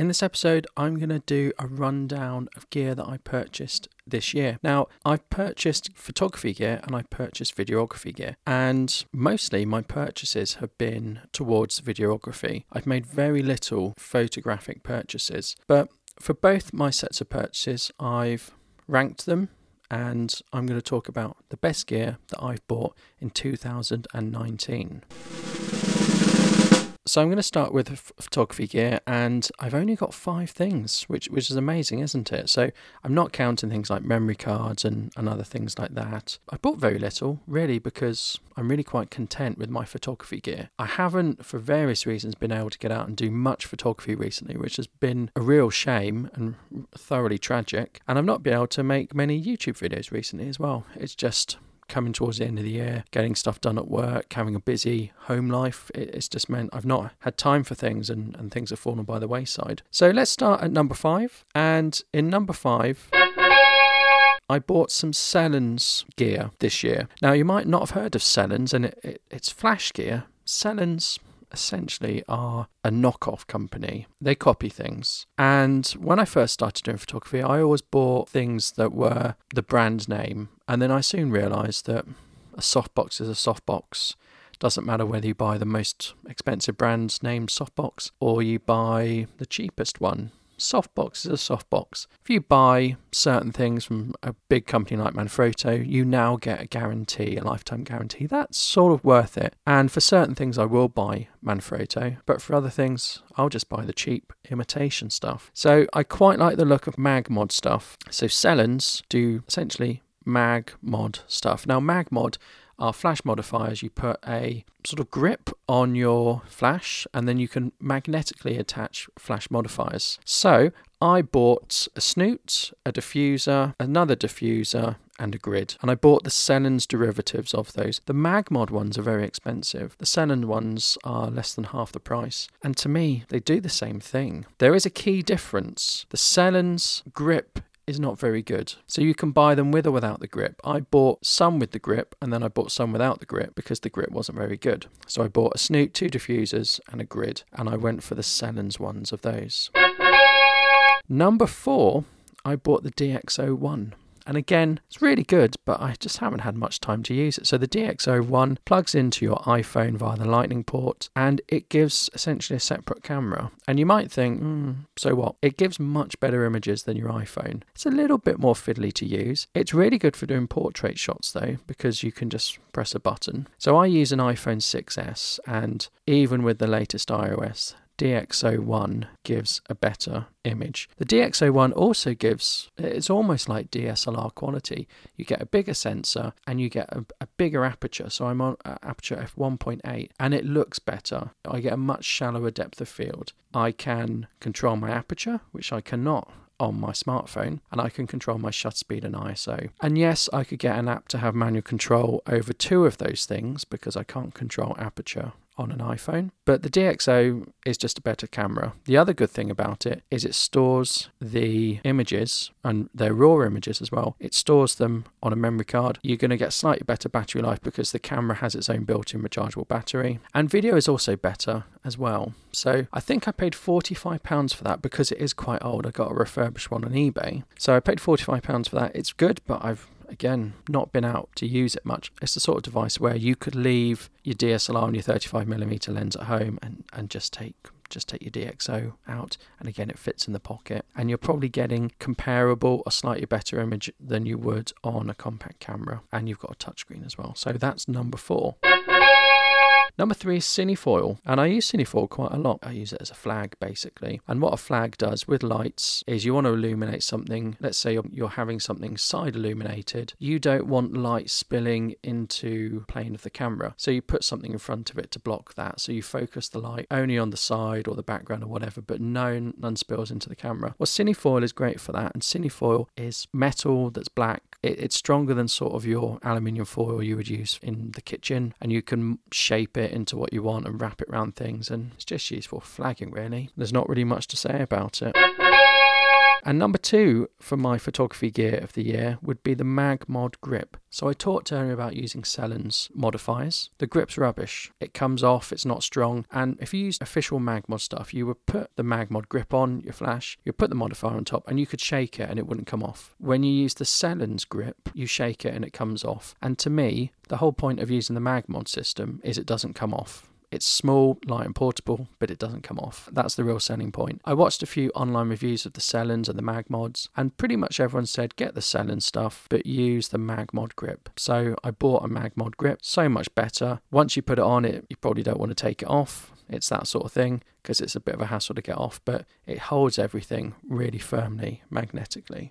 In this episode, I'm going to do a rundown of gear that I purchased this year. Now, I've purchased photography gear and I purchased videography gear, and mostly my purchases have been towards videography. I've made very little photographic purchases, but for both my sets of purchases, I've ranked them and I'm going to talk about the best gear that I've bought in 2019. So I'm going to start with photography gear, and I've only got five things, which which is amazing, isn't it? So I'm not counting things like memory cards and, and other things like that. I bought very little, really, because I'm really quite content with my photography gear. I haven't, for various reasons, been able to get out and do much photography recently, which has been a real shame and thoroughly tragic. And I've not been able to make many YouTube videos recently as well. It's just coming towards the end of the year, getting stuff done at work, having a busy home life, it's just meant I've not had time for things and, and things have fallen by the wayside. So let's start at number five. And in number five, I bought some Selens gear this year. Now, you might not have heard of Selens, and it, it, it's flash gear. Selens essentially are a knockoff company. They copy things. And when I first started doing photography, I always bought things that were the brand name. And then I soon realized that a softbox is a softbox. Doesn't matter whether you buy the most expensive brand name softbox or you buy the cheapest one softbox is a softbox. If you buy certain things from a big company like Manfrotto, you now get a guarantee, a lifetime guarantee. That's sort of worth it. And for certain things, I will buy Manfrotto, but for other things, I'll just buy the cheap imitation stuff. So I quite like the look of Magmod stuff. So Sellens do essentially MagMod stuff. Now, mag mod are flash modifiers. You put a sort of grip on your flash and then you can magnetically attach flash modifiers. So I bought a snoot, a diffuser, another diffuser, and a grid. And I bought the Selens derivatives of those. The Magmod ones are very expensive. The Selen ones are less than half the price. And to me, they do the same thing. There is a key difference. The Selens grip is not very good. So you can buy them with or without the grip. I bought some with the grip and then I bought some without the grip because the grip wasn't very good. So I bought a snoot, two diffusers, and a grid, and I went for the Selens ones of those. Number four, I bought the DxO1. And again, it's really good, but I just haven't had much time to use it. So the DxO1 plugs into your iPhone via the Lightning port and it gives essentially a separate camera. And you might think, mm, so what? It gives much better images than your iPhone. It's a little bit more fiddly to use. It's really good for doing portrait shots though, because you can just press a button. So I use an iPhone 6S and even with the latest iOS, DxO1 gives a better image. The DxO1 also gives, it's almost like DSLR quality. You get a bigger sensor and you get a, a bigger aperture. So I'm on uh, aperture f1.8 and it looks better. I get a much shallower depth of field. I can control my aperture, which I cannot on my smartphone and I can control my shutter speed and ISO. And yes, I could get an app to have manual control over two of those things because I can't control aperture on an iPhone. But the DxO is just a better camera. The other good thing about it is it stores the images and they're raw images as well. It stores them on a memory card. You're going to get slightly better battery life because the camera has its own built-in rechargeable battery. And video is also better as well. So I think I paid £45 for that because it is quite old. I got a refurbished one on eBay. So I paid £45 for that. It's good, but I've again, not been out to use it much. It's the sort of device where you could leave your DSLR and your 35mm lens at home and, and just take just take your DxO out and again it fits in the pocket and you're probably getting comparable or slightly better image than you would on a compact camera and you've got a touchscreen as well. So that's number 4. Number three is cinefoil, and I use cinefoil quite a lot. I use it as a flag basically. And what a flag does with lights is you want to illuminate something. Let's say you're, you're having something side illuminated. You don't want light spilling into plane of the camera, so you put something in front of it to block that. So you focus the light only on the side or the background or whatever, but none none spills into the camera. Well, cinefoil is great for that, and cinefoil is metal that's black it, it's stronger than sort of your aluminium foil you would use in the kitchen, and you can shape it into what you want and wrap it around things, and it's just useful for flagging, really. There's not really much to say about it. And number two for my photography gear of the year would be the Magmod grip. So I talked earlier about using Selens modifiers. The grip's rubbish. It comes off, it's not strong. And if you use official Magmod stuff, you would put the Magmod grip on your flash, you put the modifier on top, and you could shake it and it wouldn't come off. When you use the Selens grip, you shake it and it comes off. And to me, the whole point of using the Magmod system is it doesn't come off. It's small, light, and portable, but it doesn't come off. That's the real selling point. I watched a few online reviews of the Selens and the Magmods, and pretty much everyone said get the Selen stuff, but use the Magmod grip. So I bought a Magmod grip, so much better. Once you put it on, it you probably don't want to take it off. It's that sort of thing because it's a bit of a hassle to get off, but it holds everything really firmly magnetically.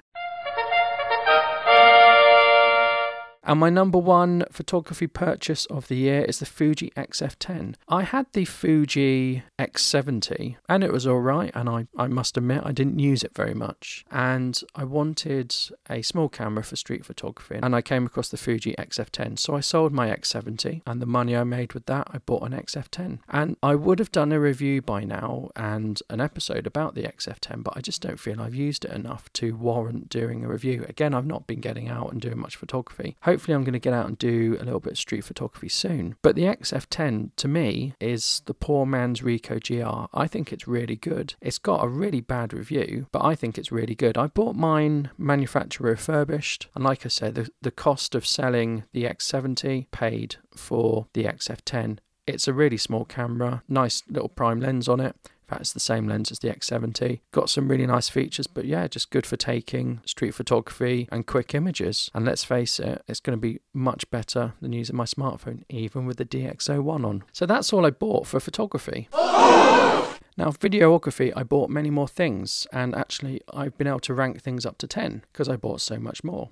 And my number one photography purchase of the year is the Fuji XF10. I had the Fuji X70 and it was all right, and I, I must admit I didn't use it very much. And I wanted a small camera for street photography, and I came across the Fuji XF10. So I sold my X70, and the money I made with that, I bought an XF10. And I would have done a review by now and an episode about the XF10, but I just don't feel I've used it enough to warrant doing a review. Again, I've not been getting out and doing much photography. Hopefully, hopefully I'm going to get out and do a little bit of street photography soon. But the XF10 to me is the poor man's Ricoh GR. I think it's really good. It's got a really bad review, but I think it's really good. I bought mine manufacturer refurbished, and like I said, the, the cost of selling the X70 paid for the XF10. It's a really small camera, nice little prime lens on it it's the same lens as the X70. Got some really nice features, but yeah, just good for taking street photography and quick images. And let's face it, it's going to be much better than using my smartphone, even with the DxO1 on. So that's all I bought for photography. Now, videography, I bought many more things, and actually, I've been able to rank things up to 10 because I bought so much more.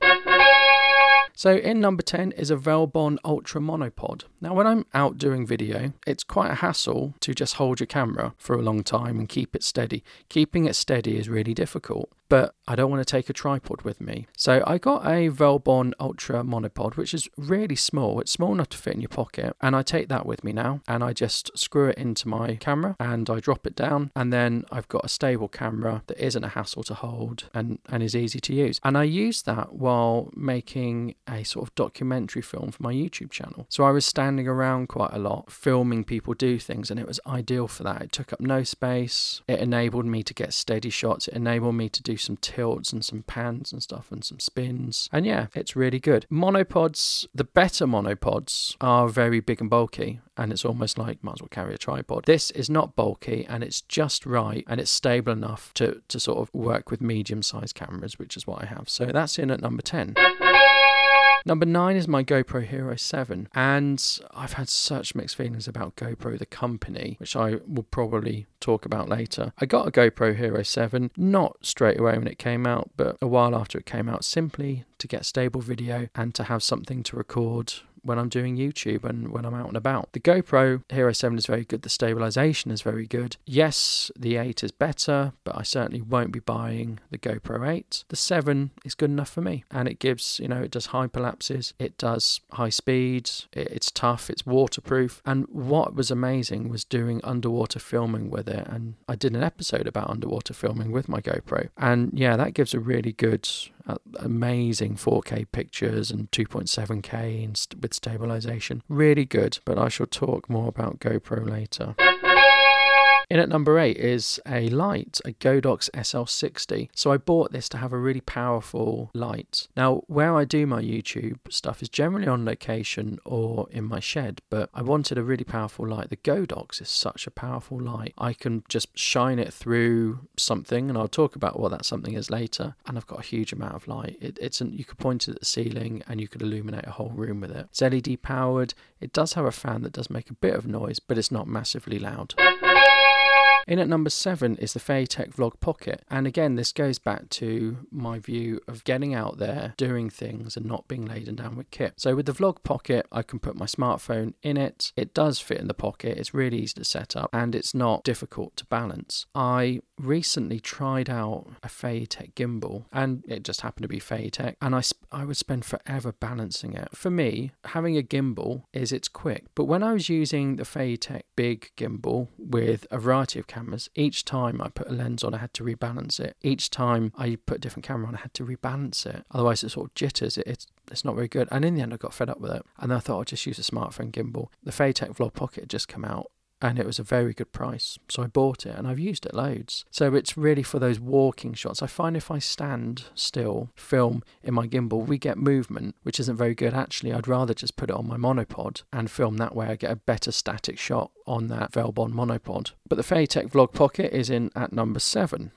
So in number 10 is a Velbon Ultra Monopod. Now when I'm out doing video, it's quite a hassle to just hold your camera for a long time and keep it steady. Keeping it steady is really difficult but I don't want to take a tripod with me. So I got a Velbon Ultra monopod, which is really small. It's small enough to fit in your pocket, and I take that with me now, and I just screw it into my camera and I drop it down, and then I've got a stable camera that isn't a hassle to hold and, and is easy to use. And I use that while making a sort of documentary film for my YouTube channel. So I was standing around quite a lot, filming people do things, and it was ideal for that. It took up no space, it enabled me to get steady shots, it enabled me to do some tilts and some pans and stuff and some spins. And yeah, it's really good. Monopods, the better monopods are very big and bulky, and it's almost like might as well carry a tripod. This is not bulky and it's just right and it's stable enough to, to sort of work with medium sized cameras, which is what I have. So that's in at number 10. Number nine is my GoPro Hero 7, and I've had such mixed feelings about GoPro, the company, which I will probably talk about later. I got a GoPro Hero 7, not straight away when it came out, but a while after it came out, simply to get stable video and to have something to record when I'm doing YouTube and when I'm out and about. The GoPro Hero 7 is very good, the stabilization is very good. Yes, the 8 is better, but I certainly won't be buying the GoPro 8. The 7 is good enough for me and it gives, you know, it does hyperlapses, it does high speeds, it's tough, it's waterproof. And what was amazing was doing underwater filming with it. And I did an episode about underwater filming with my GoPro. And yeah, that gives a really good amazing 4K pictures and 2.7K st- with stabilization. Really good, but I shall talk more about GoPro later. In at number eight is a light, a Godox SL60. So I bought this to have a really powerful light. Now, where I do my YouTube stuff is generally on location or in my shed, but I wanted a really powerful light. The Godox is such a powerful light. I can just shine it through something, and I'll talk about what that something is later. And I've got a huge amount of light. It, it's an, you could point it at the ceiling and you could illuminate a whole room with it. It's LED powered. It does have a fan that does make a bit of noise, but it's not massively loud. In at number seven is the Feitek Vlog Pocket. And again, this goes back to my view of getting out there, doing things, and not being laden down with kit. So with the Vlog Pocket, I can put my smartphone in it. It does fit in the pocket. It's really easy to set up and it's not difficult to balance. I recently tried out a Phaetech gimbal, and it just happened to be Phaetech, and I, sp- I would spend forever balancing it. For me, having a gimbal is it's quick, but when I was using the Phaetech big gimbal with a variety of cameras, each time I put a lens on, I had to rebalance it. Each time I put a different camera on, I had to rebalance it. Otherwise, it sort of jitters. It, it's it's not very good. And in the end, I got fed up with it, and I thought I'd just use a smartphone gimbal. The Phaetech Vlog Pocket had just come out, and it was a very good price. So I bought it and I've used it loads. So it's really for those walking shots. I find if I stand still, film in my gimbal, we get movement, which isn't very good. Actually, I'd rather just put it on my monopod and film that way. I get a better static shot on that Velbon monopod. But the Phaetech Vlog Pocket is in at number seven.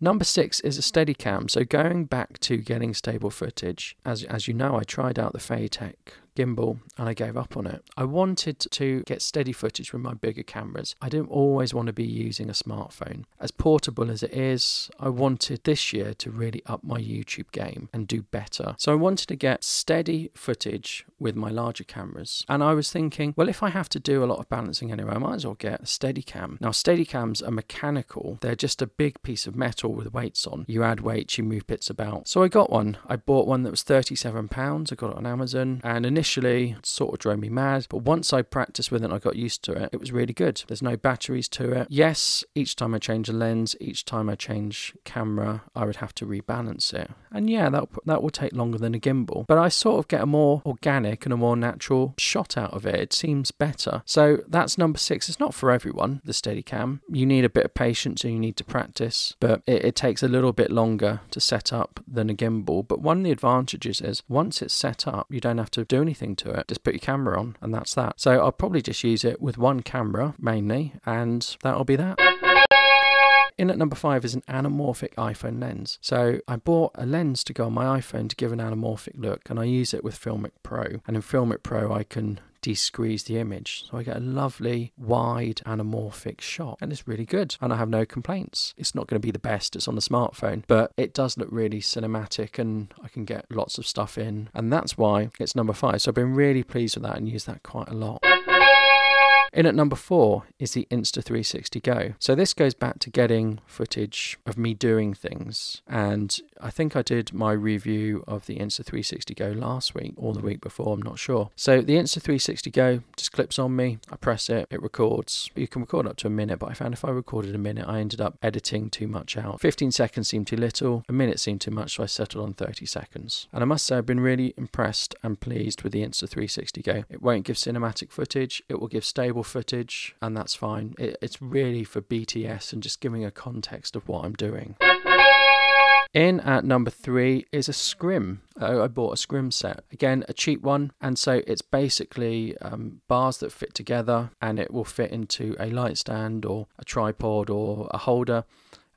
Number six is a Steadicam. So going back to getting stable footage, as as you know, I tried out the Phaetech gimbal and I gave up on it. I wanted to get steady footage with my bigger cameras. I didn't always want to be using a smartphone. As portable as it is, I wanted this year to really up my YouTube game and do better. So I wanted to get steady footage with my larger cameras. And I was thinking, well, if I have to do a lot of balancing anyway, I might as well get a Steadicam. Now, Steadicams are mechanical. They're just a big piece of metal with weights on. You add weights, you move bits about. So I got one. I bought one that was £37. I got it on Amazon. And initially initially sort of drove me mad, but once I practiced with it I got used to it, it was really good. There's no batteries to it. Yes, each time I change a lens, each time I change camera, I would have to rebalance it. And yeah, that that will take longer than a gimbal, but I sort of get a more organic and a more natural shot out of it. It seems better. So that's number six. It's not for everyone, the Steadicam. You need a bit of patience and you need to practice, but it, it takes a little bit longer to set up than a gimbal. But one of the advantages is once it's set up, you don't have to do anything to it. Just put your camera on, and that's that. So I'll probably just use it with one camera mainly, and that'll be that. In at number five is an anamorphic iPhone lens. So I bought a lens to go on my iPhone to give an anamorphic look, and I use it with Filmic Pro. And in Filmic Pro, I can de-squeeze the image. So I get a lovely wide anamorphic shot and it's really good and I have no complaints. It's not going to be the best, it's on the smartphone, but it does look really cinematic and I can get lots of stuff in and that's why it's number five. So I've been really pleased with that and use that quite a lot. In at number four is the Insta360 Go. So this goes back to getting footage of me doing things. And I think I did my review of the Insta360 Go last week or the week before, I'm not sure. So the Insta360 Go just clips on me, I press it, it records. You can record up to a minute, but I found if I recorded a minute, I ended up editing too much out. 15 seconds seemed too little, a minute seemed too much, so I settled on 30 seconds. And I must say, I've been really impressed and pleased with the Insta360 Go. It won't give cinematic footage, it will give stable footage, and that's fine. It, it's really for BTS and just giving a context of what I'm doing. In at number three is a scrim. Uh, I bought a scrim set. Again, a cheap one. And so it's basically um, bars that fit together and it will fit into a light stand or a tripod or a holder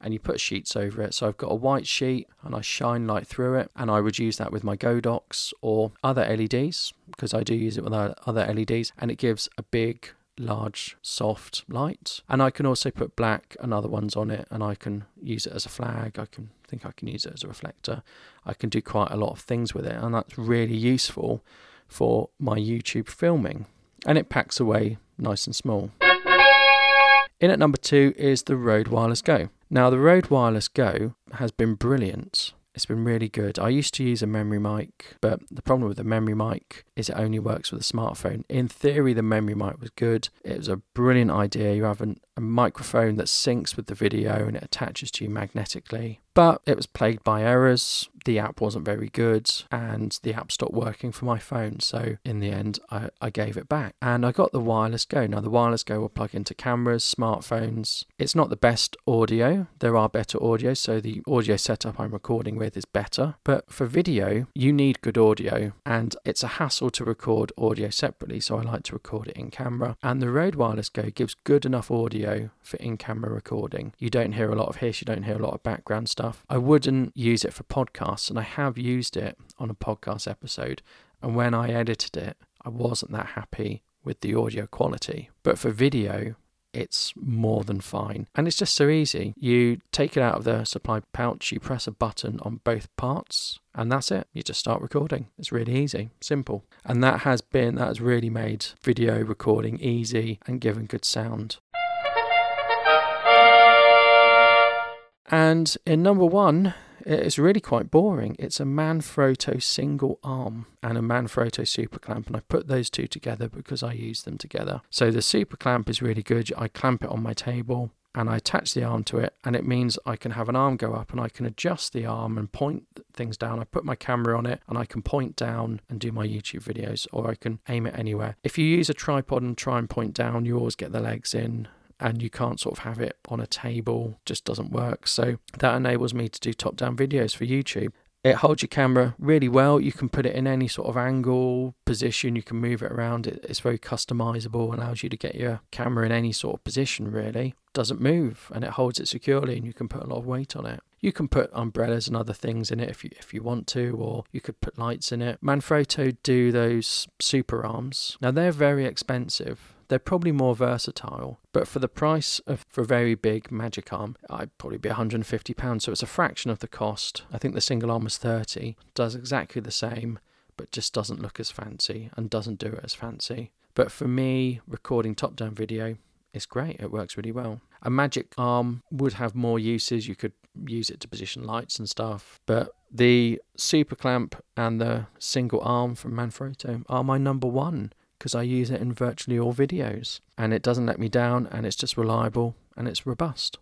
and you put sheets over it. So I've got a white sheet and I shine light through it, and I would use that with my Godox or other LEDs because I do use it with other LEDs, and it gives a big large soft light and I can also put black and other ones on it and I can use it as a flag I can think I can use it as a reflector I can do quite a lot of things with it and that's really useful for my YouTube filming and it packs away nice and small in at number two is the Rode Wireless Go now the Rode Wireless Go has been brilliant it's been really good. I used to use a memory mic, but the problem with the memory mic is it only works with a smartphone. In theory, the memory mic was good. It was a brilliant idea. You have an, a microphone that syncs with the video and it attaches to you magnetically. But it was plagued by errors the app wasn't very good and the app stopped working for my phone. So in the end, I, I gave it back and I got the Wireless Go. Now, the Wireless Go will plug into cameras, smartphones. It's not the best audio, there are better audio. So the audio setup I'm recording with is better. But for video, you need good audio and it's a hassle to record audio separately. So I like to record it in camera. And the Rode Wireless Go gives good enough audio for in camera recording. You don't hear a lot of hiss, you don't hear a lot of background stuff. I wouldn't use it for podcasts and I have used it on a podcast episode. And when I edited it, I wasn't that happy with the audio quality. But for video, it's more than fine. And it's just so easy. You take it out of the supply pouch, you press a button on both parts, and that's it. You just start recording. It's really easy, simple. And that has been, that has really made video recording easy and given good sound. And in number one, it's really quite boring. It's a Manfrotto single arm and a Manfrotto super clamp, and I put those two together because I use them together. So the super clamp is really good. I clamp it on my table and I attach the arm to it, and it means I can have an arm go up and I can adjust the arm and point things down. I put my camera on it and I can point down and do my YouTube videos, or I can aim it anywhere. If you use a tripod and try and point down, you always get the legs in and you can't sort of have it on a table, just doesn't work. So that enables me to do top down videos for YouTube. It holds your camera really well. You can put it in any sort of angle, position, you can move it around. It's very customizable, allows you to get your camera in any sort of position really. Doesn't move and it holds it securely and you can put a lot of weight on it. You can put umbrellas and other things in it if you if you want to, or you could put lights in it. Manfrotto do those super arms. Now they're very expensive. They're probably more versatile, but for the price of for a very big magic arm, I'd probably be 150 pounds. So it's a fraction of the cost. I think the single arm was 30. Does exactly the same, but just doesn't look as fancy and doesn't do it as fancy. But for me, recording top-down video, it's great. It works really well. A magic arm would have more uses. You could use it to position lights and stuff, but the super clamp and the single arm from Manfrotto are my number one because I use it in virtually all videos and it doesn't let me down and it's just reliable and it's robust.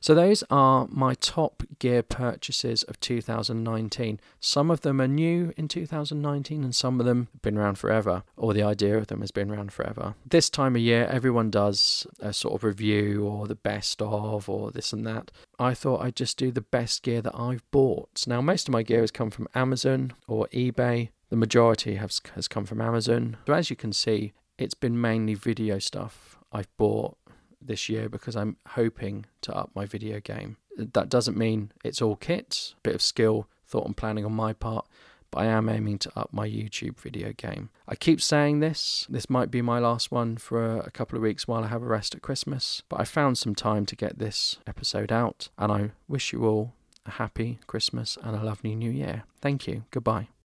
So those are my top gear purchases of 2019. Some of them are new in 2019 and some of them have been around forever or the idea of them has been around forever. This time of year everyone does a sort of review or the best of or this and that. I thought I'd just do the best gear that I've bought. Now most of my gear has come from Amazon or eBay the majority has, has come from Amazon. So as you can see, it's been mainly video stuff I've bought this year because I'm hoping to up my video game. That doesn't mean it's all kits, bit of skill, thought and planning on my part, but I am aiming to up my YouTube video game. I keep saying this, this might be my last one for a couple of weeks while I have a rest at Christmas, but I found some time to get this episode out, and I wish you all a happy Christmas and a lovely new year. Thank you. Goodbye.